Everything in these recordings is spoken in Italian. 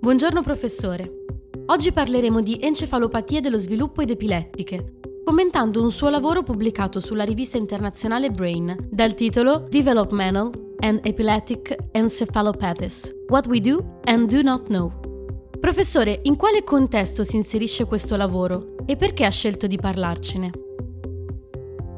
Buongiorno professore. Oggi parleremo di encefalopatie dello sviluppo ed epilettiche, commentando un suo lavoro pubblicato sulla rivista internazionale Brain dal titolo Developmental and Epileptic Encephalopathies: What We Do and Do Not Know. Professore, in quale contesto si inserisce questo lavoro e perché ha scelto di parlarcene?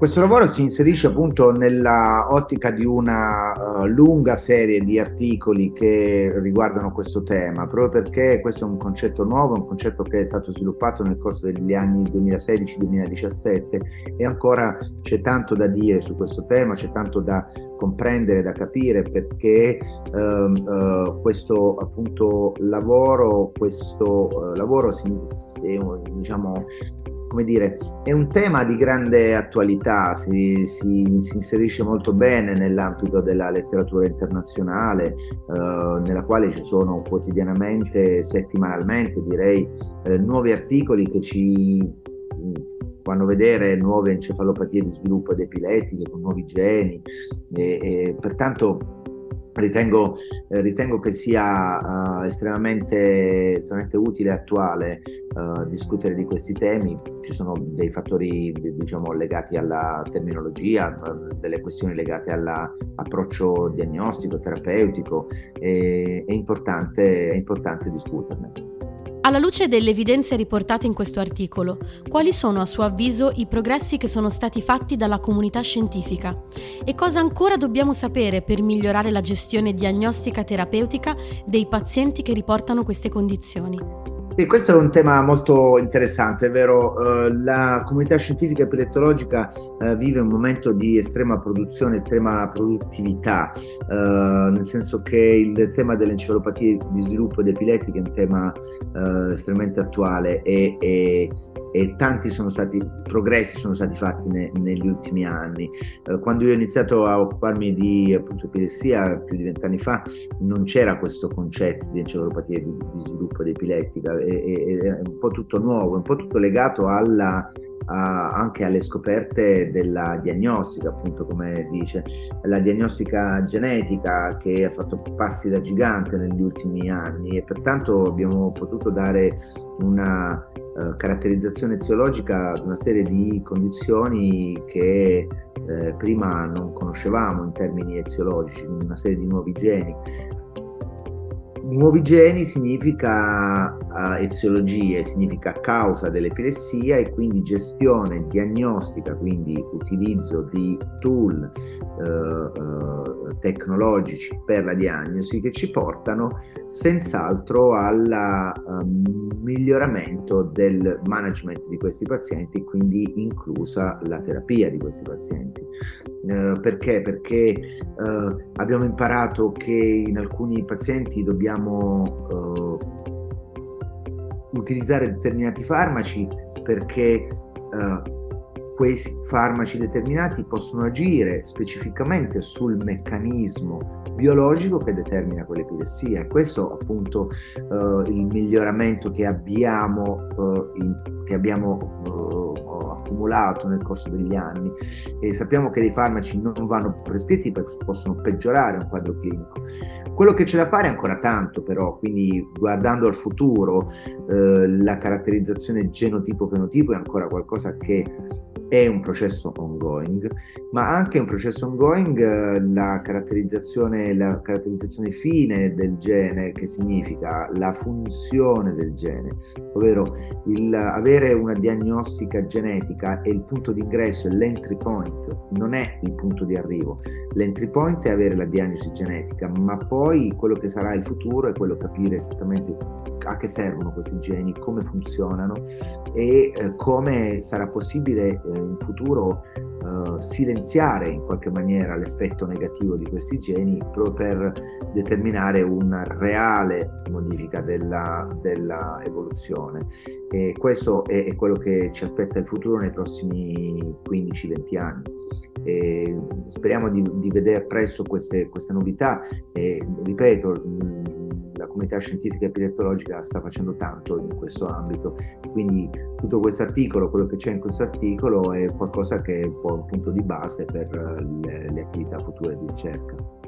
Questo lavoro si inserisce appunto nella ottica di una uh, lunga serie di articoli che riguardano questo tema, proprio perché questo è un concetto nuovo, un concetto che è stato sviluppato nel corso degli anni 2016-2017 e ancora c'è tanto da dire su questo tema, c'è tanto da comprendere, da capire perché uh, uh, questo appunto lavoro, questo lavoro si, si, diciamo, come dire, è un tema di grande attualità, si, si, si inserisce molto bene nell'ambito della letteratura internazionale, eh, nella quale ci sono quotidianamente, settimanalmente direi, eh, nuovi articoli che ci fanno vedere nuove encefalopatie di sviluppo ed epilettiche con nuovi geni e, e pertanto Ritengo, eh, ritengo, che sia uh, estremamente, estremamente, utile e attuale uh, discutere di questi temi. Ci sono dei fattori diciamo, legati alla terminologia, uh, delle questioni legate all'approccio diagnostico, terapeutico, è, importante, è importante discuterne. Alla luce delle evidenze riportate in questo articolo, quali sono a suo avviso i progressi che sono stati fatti dalla comunità scientifica e cosa ancora dobbiamo sapere per migliorare la gestione diagnostica terapeutica dei pazienti che riportano queste condizioni? Sì, questo è un tema molto interessante, è vero, uh, la comunità scientifica epilettologica uh, vive un momento di estrema produzione, estrema produttività, uh, nel senso che il tema delle encefalopatie di sviluppo ed epilettiche è un tema estremamente attuale e, e, e, tanti sono stati, progressi sono stati fatti ne, negli ultimi anni. quando io ho iniziato a occuparmi di appunto, epilessia più di vent'anni fa non c'era questo concetto di encefalopatia di, di sviluppo ed epilettica è, è, un po' tutto nuovo, un po' tutto legato alla, anche alle scoperte della diagnostica, appunto come dice, la diagnostica genetica che ha fatto passi da gigante negli ultimi anni. E pertanto abbiamo potuto dare una uh, caratterizzazione eziologica di una serie di condizioni che eh, prima non conoscevamo in termini eziologici, una serie di nuovi geni Nuovi geni significa uh, eziologie, significa causa dell'epilessia e quindi gestione diagnostica, quindi utilizzo di tool uh, uh, tecnologici per la diagnosi che ci portano senz'altro al um, miglioramento del management di questi pazienti, quindi inclusa la terapia di questi pazienti. Perché? Perché abbiamo imparato che in alcuni pazienti dobbiamo uh, utilizzare determinati farmaci perché uh, quei farmaci determinati possono agire specificamente sul meccanismo biologico che determina quell'epilessia. Questo appunto uh, il miglioramento che abbiamo, in, che abbiamo accumulato nel corso degli anni e sappiamo che dei farmaci non vanno prescritti perché possono peggiorare un quadro clinico. Quello che c'è da fare è ancora tanto però, quindi guardando al futuro eh, la caratterizzazione genotipo-fenotipo è ancora qualcosa che è un processo ongoing, ma anche un processo ongoing eh, la caratterizzazione, la caratterizzazione fine del gene, che significa la funzione del gene, ovvero il avere una diagnostica genetica è il punto di ingresso, è l'entry point, non è il punto di arrivo. L'entry point è avere la diagnosi genetica, ma poi quello che sarà il futuro è quello capire esattamente a che servono questi geni, come funzionano e eh, come sarà possibile eh, in futuro uh, silenziare in qualche maniera l'effetto negativo di questi geni proprio per determinare una reale modifica della, della evoluzione. E questo è, è, quello che ci aspetta il futuro nei prossimi 15-20 anni. E speriamo di, di vedere presto queste, queste novità e ripeto, comunità scientifica epilettologica sta facendo tanto in questo ambito, quindi tutto questo articolo, quello che c'è in questo articolo è qualcosa che è un po' un punto di base per le, le attività future di ricerca.